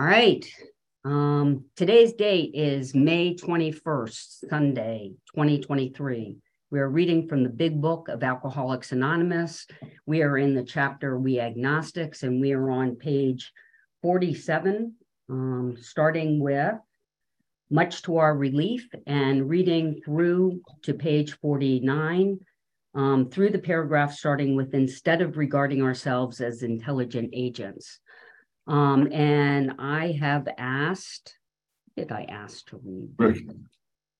All right. Um, today's date is May 21st, Sunday, 2023. We are reading from the big book of Alcoholics Anonymous. We are in the chapter We Agnostics, and we are on page 47, um, starting with Much to Our Relief and reading through to page 49, um, through the paragraph starting with Instead of regarding ourselves as intelligent agents. Um, and I have asked, did I ask to read? Rick.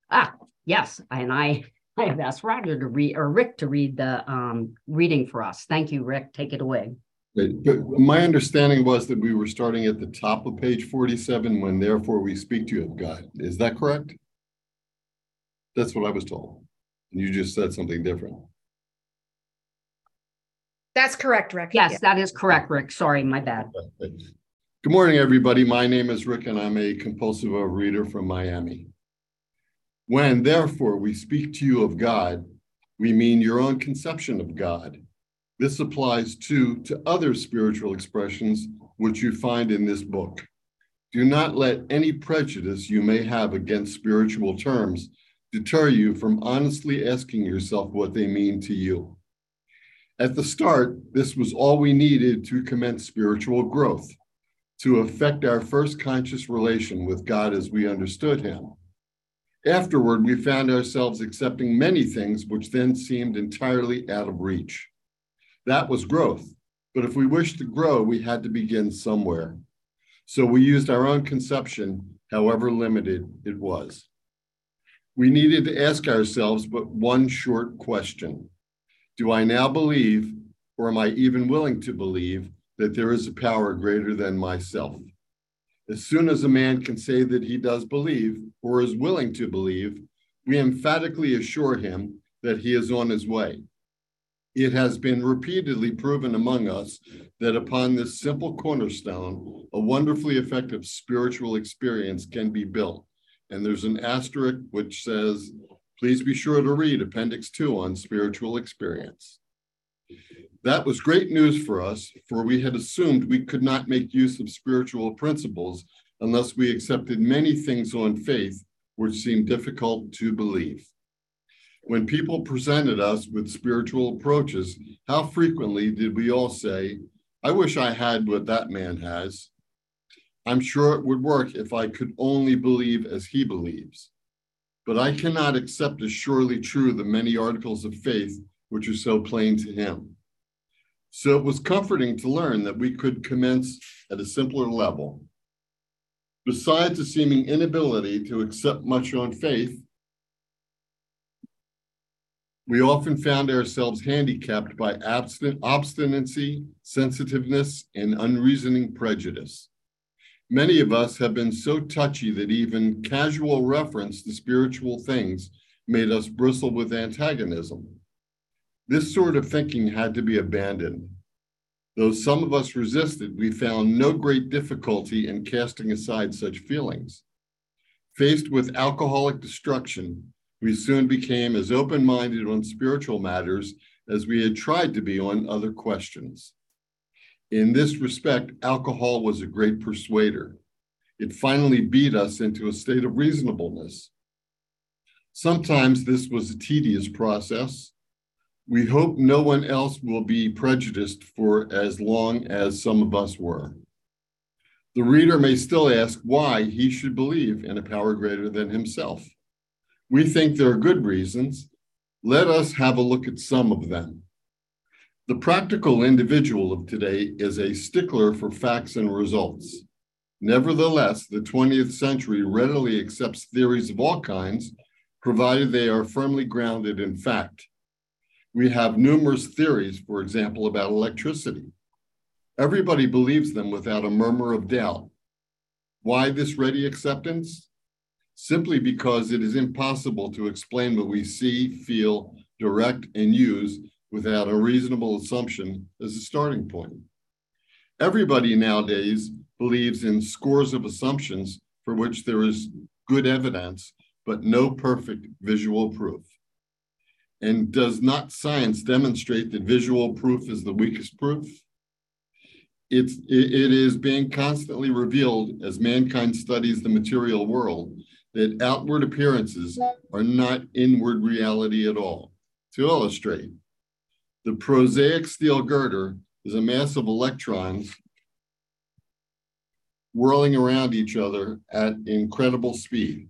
Ah, yes, and I, I have asked Roger to read, or Rick to read the um, reading for us. Thank you, Rick. Take it away. My understanding was that we were starting at the top of page forty-seven when therefore we speak to you of God. Is that correct? That's what I was told. And you just said something different. That's correct, Rick. Yes, that is correct, Rick. Sorry, my bad. Good morning, everybody. My name is Rick and I'm a compulsive overeater from Miami. When therefore we speak to you of God, we mean your own conception of God. This applies too to other spiritual expressions which you find in this book. Do not let any prejudice you may have against spiritual terms deter you from honestly asking yourself what they mean to you. At the start, this was all we needed to commence spiritual growth, to affect our first conscious relation with God as we understood Him. Afterward, we found ourselves accepting many things which then seemed entirely out of reach. That was growth. But if we wished to grow, we had to begin somewhere. So we used our own conception, however limited it was. We needed to ask ourselves but one short question Do I now believe, or am I even willing to believe, that there is a power greater than myself? As soon as a man can say that he does believe or is willing to believe, we emphatically assure him that he is on his way. It has been repeatedly proven among us that upon this simple cornerstone, a wonderfully effective spiritual experience can be built. And there's an asterisk which says, please be sure to read Appendix 2 on spiritual experience. That was great news for us, for we had assumed we could not make use of spiritual principles unless we accepted many things on faith which seemed difficult to believe. When people presented us with spiritual approaches, how frequently did we all say, I wish I had what that man has? I'm sure it would work if I could only believe as he believes. But I cannot accept as surely true the many articles of faith which are so plain to him. So it was comforting to learn that we could commence at a simpler level. Besides the seeming inability to accept much on faith, we often found ourselves handicapped by obstinacy, sensitiveness, and unreasoning prejudice. Many of us have been so touchy that even casual reference to spiritual things made us bristle with antagonism. This sort of thinking had to be abandoned. Though some of us resisted, we found no great difficulty in casting aside such feelings. Faced with alcoholic destruction, we soon became as open minded on spiritual matters as we had tried to be on other questions. In this respect, alcohol was a great persuader. It finally beat us into a state of reasonableness. Sometimes this was a tedious process, we hope no one else will be prejudiced for as long as some of us were. The reader may still ask why he should believe in a power greater than himself. We think there are good reasons. Let us have a look at some of them. The practical individual of today is a stickler for facts and results. Nevertheless, the 20th century readily accepts theories of all kinds, provided they are firmly grounded in fact. We have numerous theories, for example, about electricity. Everybody believes them without a murmur of doubt. Why this ready acceptance? Simply because it is impossible to explain what we see, feel, direct, and use without a reasonable assumption as a starting point. Everybody nowadays believes in scores of assumptions for which there is good evidence, but no perfect visual proof. And does not science demonstrate that visual proof is the weakest proof? it's, it, is being constantly revealed as mankind studies the material world that outward appearances are not inward reality at all. To illustrate, the prosaic steel girder is a mass of electrons whirling around each other at incredible speed.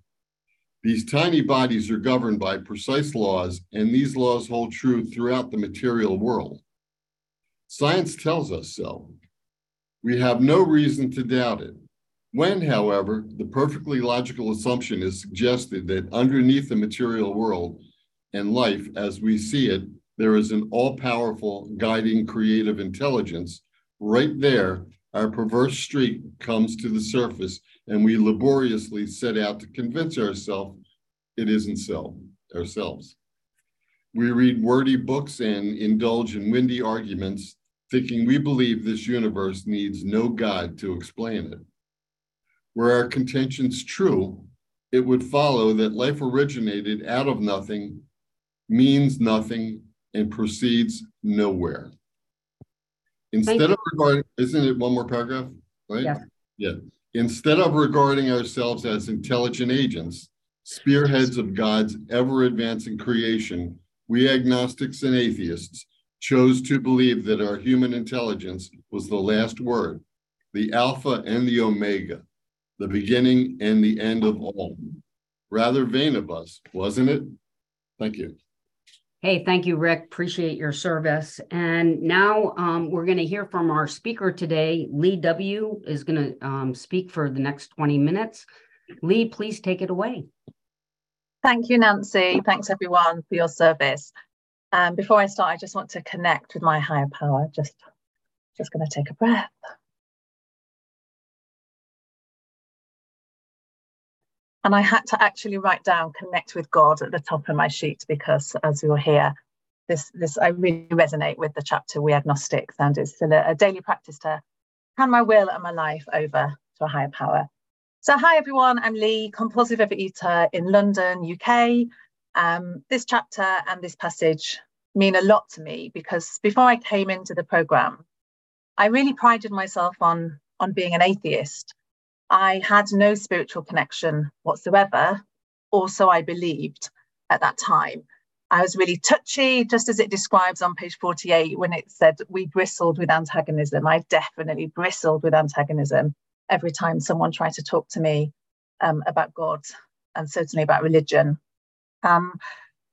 These tiny bodies are governed by precise laws, and these laws hold true throughout the material world. Science tells us so. We have no reason to doubt it. When, however, the perfectly logical assumption is suggested that underneath the material world and life as we see it, there is an all powerful guiding creative intelligence, right there, our perverse streak comes to the surface and we laboriously set out to convince ourselves it isn't so ourselves. We read wordy books and indulge in windy arguments, thinking we believe this universe needs no God to explain it. Were our contentions true, it would follow that life originated out of nothing, means nothing, and proceeds nowhere. Instead of regarding, isn't it one more paragraph, right? Yeah. Yeah. Instead of regarding ourselves as intelligent agents, spearheads of God's ever advancing creation, we agnostics and atheists chose to believe that our human intelligence was the last word, the Alpha and the Omega, the beginning and the end of all. Rather vain of us, wasn't it? Thank you. Hey, thank you, Rick. Appreciate your service. And now um, we're going to hear from our speaker today. Lee W. is going to um, speak for the next 20 minutes. Lee, please take it away. Thank you, Nancy. Thanks, everyone, for your service. Um, before I start, I just want to connect with my higher power. Just, just going to take a breath. And I had to actually write down connect with God at the top of my sheet because as you'll hear, this, this I really resonate with the chapter We Agnostics, and it's still a, a daily practice to hand my will and my life over to a higher power. So, hi everyone, I'm Lee, compulsive overeater in London, UK. Um, this chapter and this passage mean a lot to me because before I came into the program, I really prided myself on, on being an atheist. I had no spiritual connection whatsoever, or so I believed at that time. I was really touchy, just as it describes on page 48 when it said we bristled with antagonism. I definitely bristled with antagonism every time someone tried to talk to me um, about God and certainly about religion. Um,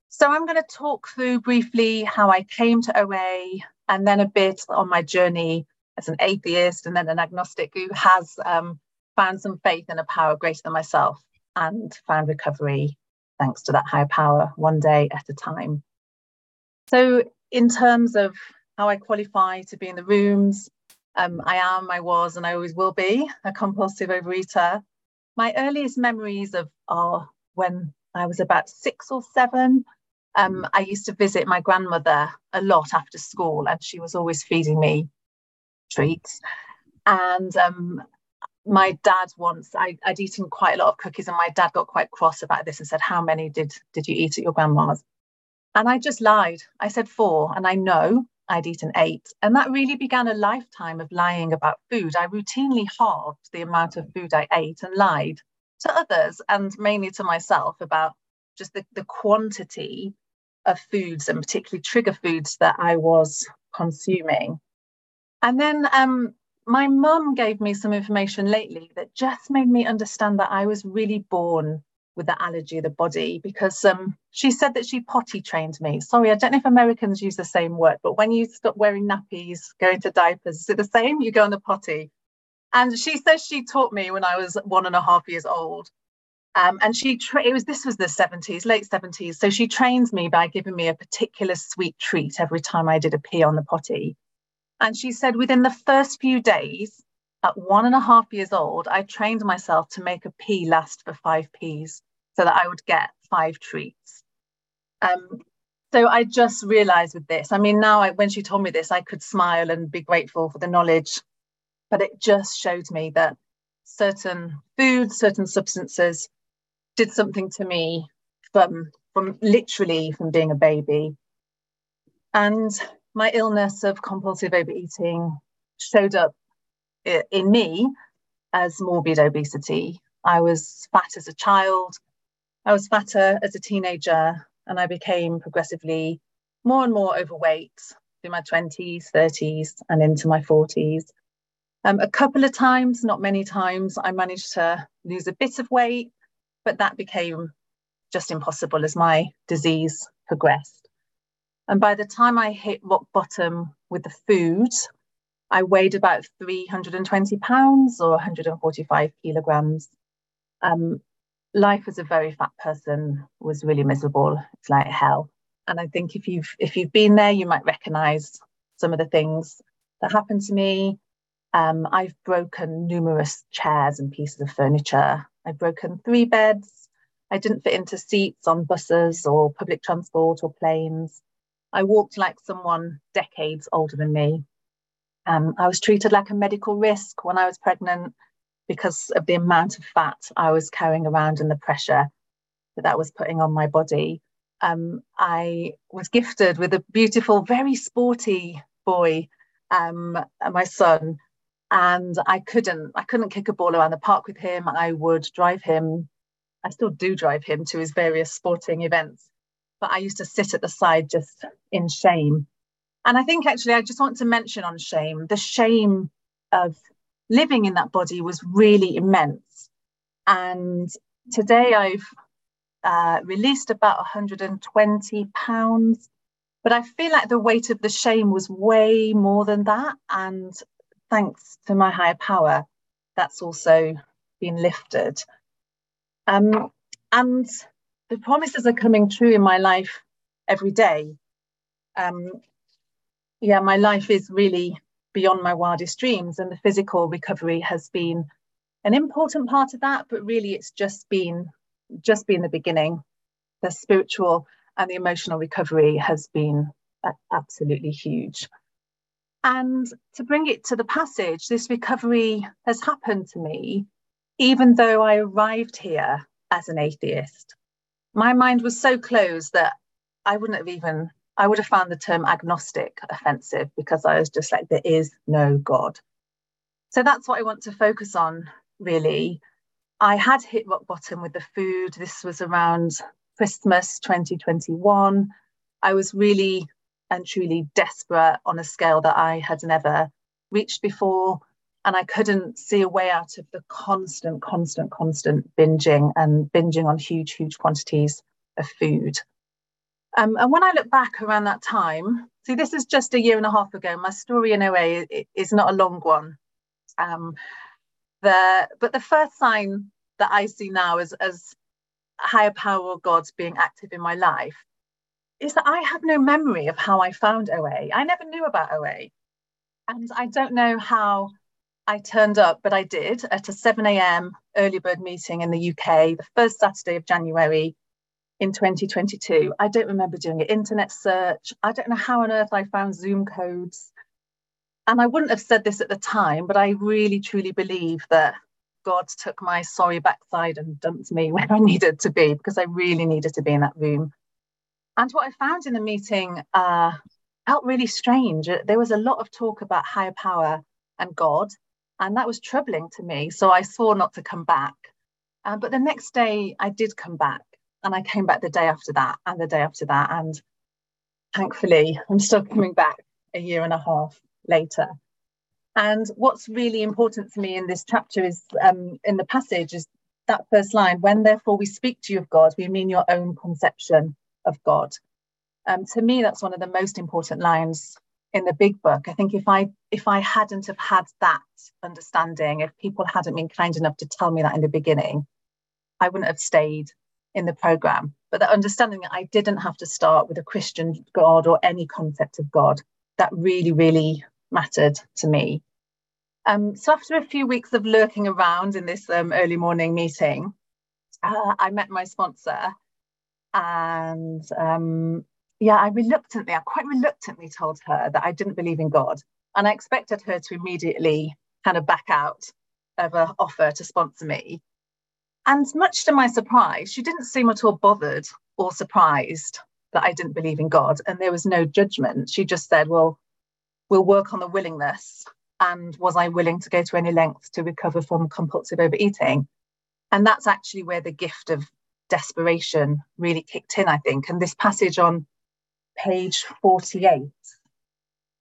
so I'm going to talk through briefly how I came to OA and then a bit on my journey as an atheist and then an agnostic who has um, found some faith in a power greater than myself and found recovery thanks to that higher power one day at a time. So, in terms of how I qualify to be in the rooms, um, I am, I was, and I always will be a compulsive overeater. My earliest memories of are when I was about six or seven. Um, I used to visit my grandmother a lot after school, and she was always feeding me treats. And um, my dad once I, would eaten quite a lot of cookies and my dad got quite cross about this and said how many did did you eat at your grandma's? And i just lied. I said four and i know i'd eaten eight. And that really began a lifetime of lying about food. I routinely halved the amount of food i ate and lied to others and mainly to myself about just the, the quantity of foods and particularly trigger foods that i was consuming. And then um, my mum gave me some information lately that just made me understand that I was really born with the allergy of the body because um, she said that she potty trained me. Sorry, I don't know if Americans use the same word, but when you stop wearing nappies, going to diapers, is it the same? You go on the potty. And she says she taught me when I was one and a half years old. Um, and she tra- it was this was the 70s, late 70s. So she trained me by giving me a particular sweet treat every time I did a pee on the potty. And she said, within the first few days, at one and a half years old, I trained myself to make a pee last for five pees so that I would get five treats. Um, so I just realized with this, I mean, now I, when she told me this, I could smile and be grateful for the knowledge, but it just showed me that certain foods, certain substances did something to me from, from literally from being a baby. And my illness of compulsive overeating showed up in me as morbid obesity. I was fat as a child, I was fatter as a teenager, and I became progressively more and more overweight through my 20s, 30s, and into my 40s. Um, a couple of times, not many times, I managed to lose a bit of weight, but that became just impossible as my disease progressed. And by the time I hit rock bottom with the food, I weighed about 320 pounds or 145 kilograms. Um, life as a very fat person was really miserable. It's like hell. And I think if you've if you've been there, you might recognize some of the things that happened to me. Um, I've broken numerous chairs and pieces of furniture. I've broken three beds. I didn't fit into seats on buses or public transport or planes. I walked like someone decades older than me. Um, I was treated like a medical risk when I was pregnant because of the amount of fat I was carrying around and the pressure that that was putting on my body. Um, I was gifted with a beautiful, very sporty boy, um, my son, and I couldn't, I couldn't kick a ball around the park with him. I would drive him. I still do drive him to his various sporting events, but I used to sit at the side just in shame. And I think actually, I just want to mention on shame the shame of living in that body was really immense. And today I've uh, released about 120 pounds, but I feel like the weight of the shame was way more than that. And thanks to my higher power, that's also been lifted. Um, and the promises are coming true in my life every day. Um, yeah, my life is really beyond my wildest dreams. And the physical recovery has been an important part of that, but really it's just been just been the beginning. The spiritual and the emotional recovery has been absolutely huge. And to bring it to the passage, this recovery has happened to me, even though I arrived here as an atheist. My mind was so closed that I wouldn't have even I would have found the term agnostic offensive because I was just like, there is no God. So that's what I want to focus on, really. I had hit rock bottom with the food. This was around Christmas 2021. I was really and truly desperate on a scale that I had never reached before. And I couldn't see a way out of the constant, constant, constant binging and binging on huge, huge quantities of food. Um, and when I look back around that time, see, this is just a year and a half ago. My story in OA is not a long one. Um, the, but the first sign that I see now as, as higher power or gods being active in my life is that I have no memory of how I found OA. I never knew about OA. And I don't know how I turned up, but I did at a 7 a.m. early bird meeting in the UK, the first Saturday of January in 2022. I don't remember doing an internet search. I don't know how on earth I found Zoom codes. And I wouldn't have said this at the time, but I really truly believe that God took my sorry backside and dumped me where I needed to be because I really needed to be in that room. And what I found in the meeting uh, felt really strange. There was a lot of talk about higher power and God, and that was troubling to me. So I swore not to come back. Uh, but the next day, I did come back and I came back the day after that and the day after that. And thankfully, I'm still coming back a year and a half later. And what's really important to me in this chapter is um, in the passage is that first line when therefore we speak to you of God, we mean your own conception of God. Um, to me, that's one of the most important lines in the big book. I think if I if I hadn't have had that understanding, if people hadn't been kind enough to tell me that in the beginning, I wouldn't have stayed in the program, but that understanding that I didn't have to start with a Christian God or any concept of God, that really, really mattered to me. Um, so after a few weeks of lurking around in this um, early morning meeting, uh, I met my sponsor, and um, yeah, I reluctantly, I quite reluctantly told her that I didn't believe in God, and I expected her to immediately kind of back out of an offer to sponsor me. And much to my surprise, she didn't seem at all bothered or surprised that I didn't believe in God. And there was no judgment. She just said, Well, we'll work on the willingness And was I willing to go to any lengths to recover from compulsive overeating? And that's actually where the gift of desperation really kicked in, I think. And this passage on page 48,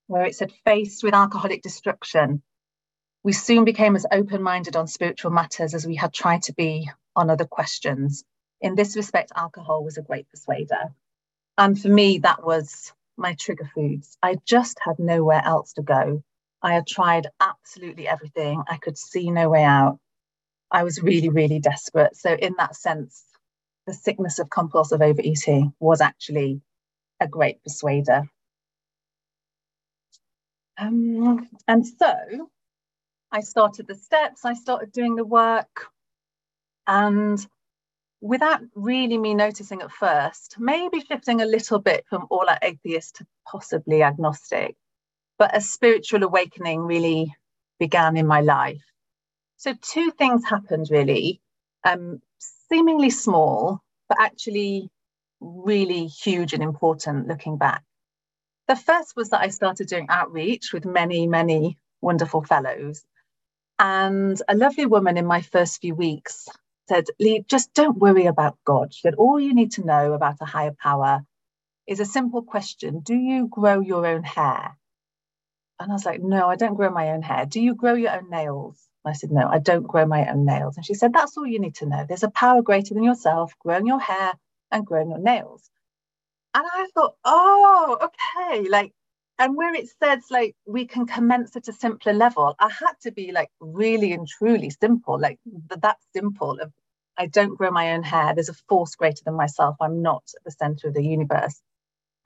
where it said, faced with alcoholic destruction, we soon became as open minded on spiritual matters as we had tried to be on other questions. In this respect, alcohol was a great persuader. And for me, that was my trigger foods. I just had nowhere else to go. I had tried absolutely everything. I could see no way out. I was really, really desperate. So, in that sense, the sickness of compulsive overeating was actually a great persuader. Um, and so I started the steps, I started doing the work, and without really me noticing at first, maybe shifting a little bit from all atheist to possibly agnostic, but a spiritual awakening really began in my life. So, two things happened really, um, seemingly small, but actually really huge and important looking back. The first was that I started doing outreach with many, many wonderful fellows. And a lovely woman in my first few weeks said, Lee, just don't worry about God. She said, all you need to know about a higher power is a simple question Do you grow your own hair? And I was like, No, I don't grow my own hair. Do you grow your own nails? I said, No, I don't grow my own nails. And she said, That's all you need to know. There's a power greater than yourself growing your hair and growing your nails. And I thought, Oh, okay. Like, and where it says like we can commence at a simpler level, I had to be like really and truly simple, like that simple of I don't grow my own hair. There's a force greater than myself. I'm not at the center of the universe.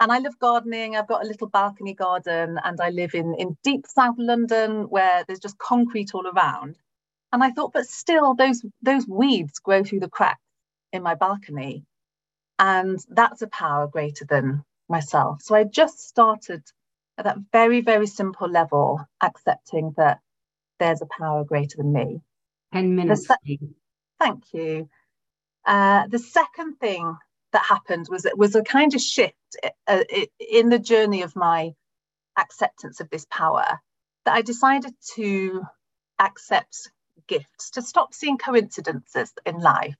And I love gardening. I've got a little balcony garden and I live in, in deep South London where there's just concrete all around. And I thought, but still, those, those weeds grow through the cracks in my balcony. And that's a power greater than myself. So I just started at that very, very simple level, accepting that there's a power greater than me. 10 minutes. Se- thank you. Uh, the second thing that happened was it was a kind of shift uh, in the journey of my acceptance of this power that I decided to accept gifts, to stop seeing coincidences in life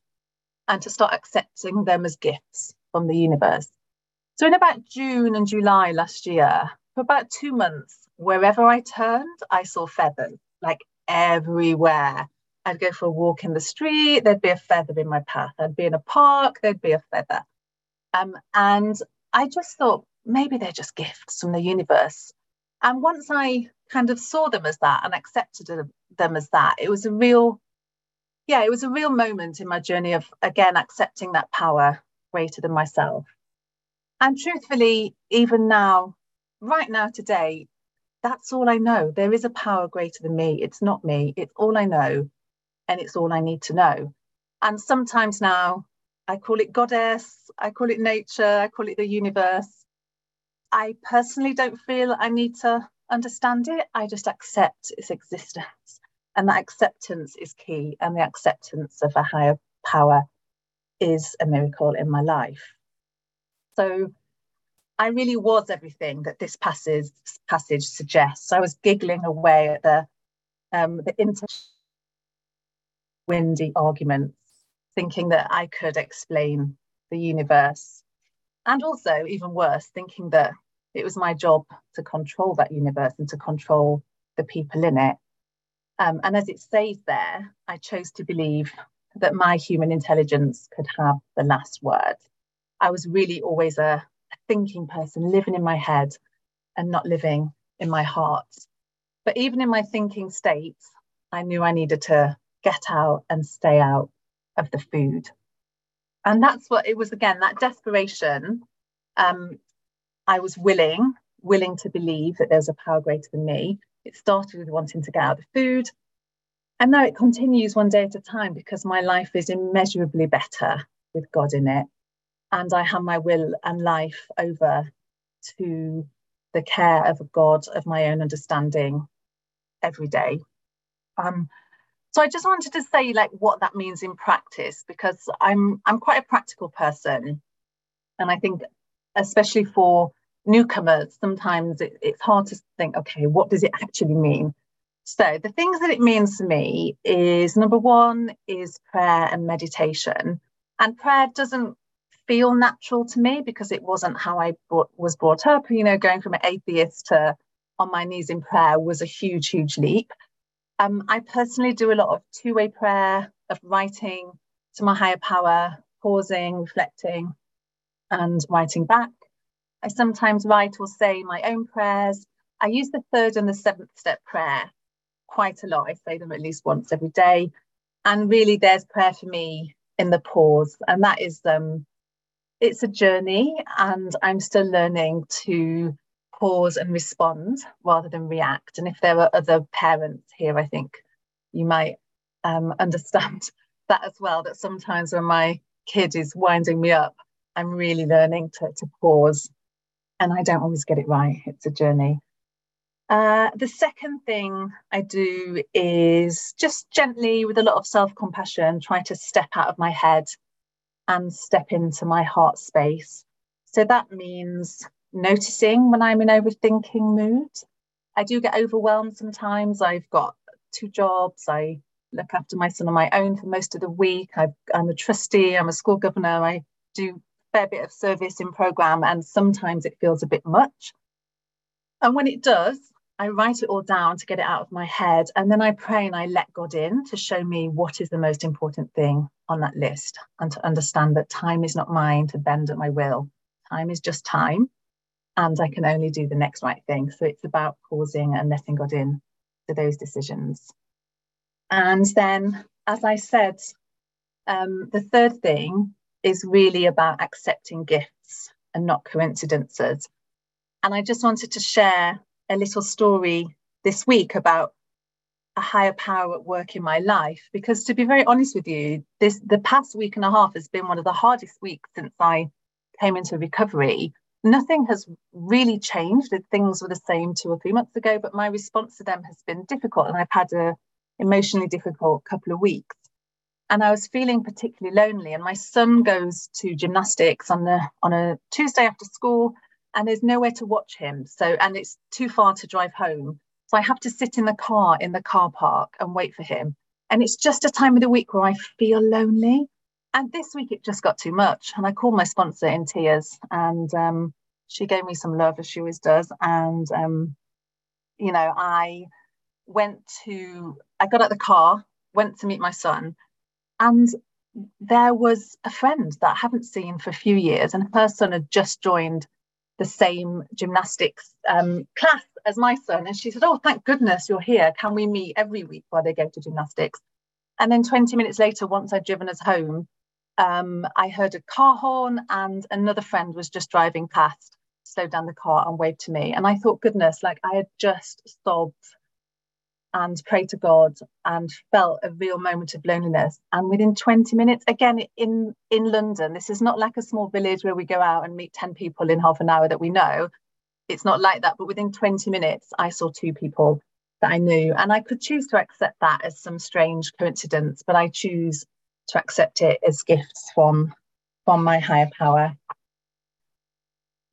and to start accepting them as gifts from the universe. So, in about June and July last year, for about two months, wherever I turned, I saw feathers like everywhere. I'd go for a walk in the street, there'd be a feather in my path. I'd be in a park, there'd be a feather. Um, and I just thought maybe they're just gifts from the universe. And once I kind of saw them as that and accepted them as that, it was a real, yeah, it was a real moment in my journey of, again, accepting that power greater than myself. And truthfully, even now, right now, today, that's all I know. There is a power greater than me. It's not me. It's all I know and it's all I need to know. And sometimes now I call it goddess, I call it nature, I call it the universe. I personally don't feel I need to understand it. I just accept its existence. And that acceptance is key. And the acceptance of a higher power is a miracle in my life. So I really was everything that this passage passage suggests. I was giggling away at the um, the inter windy arguments, thinking that I could explain the universe. And also, even worse, thinking that it was my job to control that universe and to control the people in it. Um, and as it says there, I chose to believe that my human intelligence could have the last word. I was really always a, a thinking person, living in my head and not living in my heart. But even in my thinking state, I knew I needed to get out and stay out of the food. And that's what it was again, that desperation. Um, I was willing, willing to believe that there's a power greater than me. It started with wanting to get out of food. And now it continues one day at a time because my life is immeasurably better with God in it. And I hand my will and life over to the care of a God of my own understanding every day. Um, so I just wanted to say like what that means in practice because I'm I'm quite a practical person, and I think especially for newcomers, sometimes it, it's hard to think, okay, what does it actually mean So the things that it means to me is number one is prayer and meditation. And prayer doesn't feel natural to me because it wasn't how I was brought up. You know, going from an atheist to on my knees in prayer was a huge, huge leap. Um, I personally do a lot of two way prayer, of writing to my higher power, pausing, reflecting, and writing back. I sometimes write or say my own prayers. I use the third and the seventh step prayer quite a lot. I say them at least once every day. And really, there's prayer for me in the pause. And that is, um, it's a journey, and I'm still learning to pause and respond rather than react. And if there are other parents here, I think you might um, understand that as well. That sometimes when my kid is winding me up, I'm really learning to, to pause. And I don't always get it right. It's a journey. Uh, the second thing I do is just gently, with a lot of self compassion, try to step out of my head and step into my heart space. So that means noticing when I'm in overthinking mood. I do get overwhelmed sometimes. I've got two jobs. I look after my son on my own for most of the week. i am a trustee, I'm a school governor. I do fair bit of service in program, and sometimes it feels a bit much. And when it does, I write it all down to get it out of my head. And then I pray and I let God in to show me what is the most important thing on that list and to understand that time is not mine to bend at my will. Time is just time. And I can only do the next right thing. So it's about pausing and letting God in to those decisions. And then, as I said, um, the third thing is really about accepting gifts and not coincidences. And I just wanted to share a little story this week about a higher power at work in my life because to be very honest with you this the past week and a half has been one of the hardest weeks since i came into recovery. Nothing has really changed. Things were the same two or three months ago but my response to them has been difficult and i've had a emotionally difficult couple of weeks and i was feeling particularly lonely and my son goes to gymnastics on the on a tuesday after school and there's nowhere to watch him. So, and it's too far to drive home. So I have to sit in the car in the car park and wait for him. And it's just a time of the week where I feel lonely. And this week it just got too much. And I called my sponsor in tears and um, she gave me some love as she always does. And, um, you know, I went to, I got out the car, went to meet my son. And there was a friend that I haven't seen for a few years. And her son had just joined the same gymnastics um, class as my son. And she said, Oh, thank goodness you're here. Can we meet every week while they go to gymnastics? And then 20 minutes later, once I'd driven us home, um, I heard a car horn and another friend was just driving past, slowed down the car and waved to me. And I thought, goodness, like I had just sobbed and pray to God and felt a real moment of loneliness. And within 20 minutes, again in in London, this is not like a small village where we go out and meet 10 people in half an hour that we know. It's not like that. But within 20 minutes, I saw two people that I knew. And I could choose to accept that as some strange coincidence, but I choose to accept it as gifts from, from my higher power.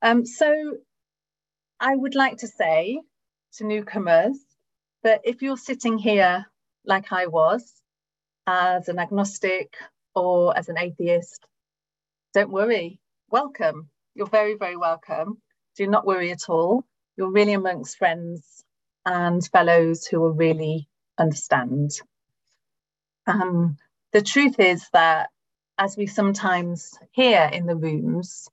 Um, so I would like to say to newcomers but if you're sitting here like I was, as an agnostic or as an atheist, don't worry. Welcome. You're very, very welcome. Do not worry at all. You're really amongst friends and fellows who will really understand. Um, the truth is that, as we sometimes hear in the rooms,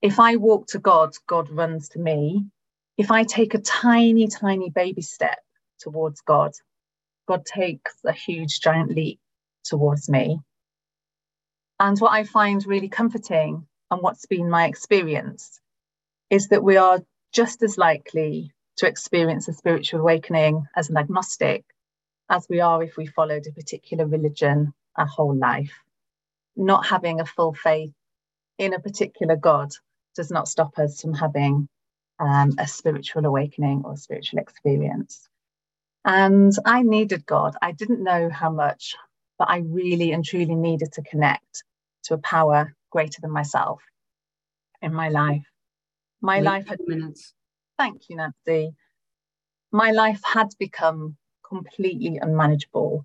if I walk to God, God runs to me. If I take a tiny, tiny baby step, towards God. God takes a huge, giant leap towards me. And what I find really comforting and what's been my experience is that we are just as likely to experience a spiritual awakening as an agnostic as we are if we followed a particular religion our whole life. Not having a full faith in a particular God does not stop us from having um, a spiritual awakening or spiritual experience. And I needed God. I didn't know how much, but I really and truly needed to connect to a power greater than myself in my life. My Wait life had minutes. Thank you, Nancy. My life had become completely unmanageable.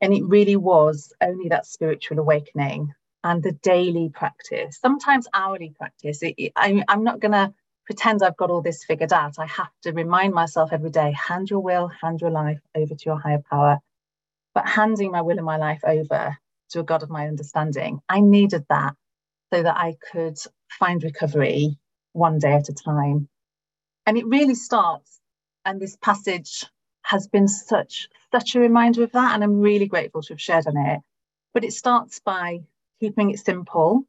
And it really was only that spiritual awakening and the daily practice, sometimes hourly practice. It, it, I, I'm not going to pretend I've got all this figured out. I have to remind myself every day hand your will, hand your life over to your higher power. But handing my will and my life over to a God of my understanding, I needed that so that I could find recovery one day at a time. And it really starts, and this passage has been such such a reminder of that, and I'm really grateful to have shared on it. But it starts by keeping it simple,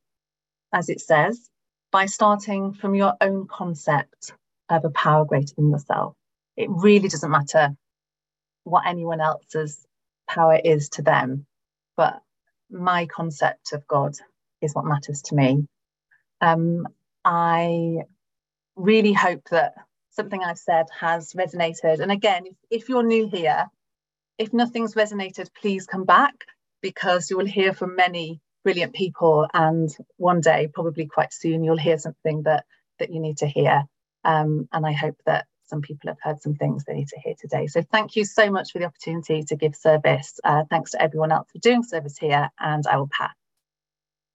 as it says, by starting from your own concept of a power greater than yourself. It really doesn't matter what anyone else's power is to them, but my concept of God is what matters to me. Um, I really hope that something I've said has resonated. And again, if, if you're new here, if nothing's resonated, please come back because you will hear from many brilliant people and one day probably quite soon you'll hear something that that you need to hear. Um, and i hope that some people have heard some things they need to hear today. So thank you so much for the opportunity to give service. Uh, thanks to everyone else for doing service here and i will pass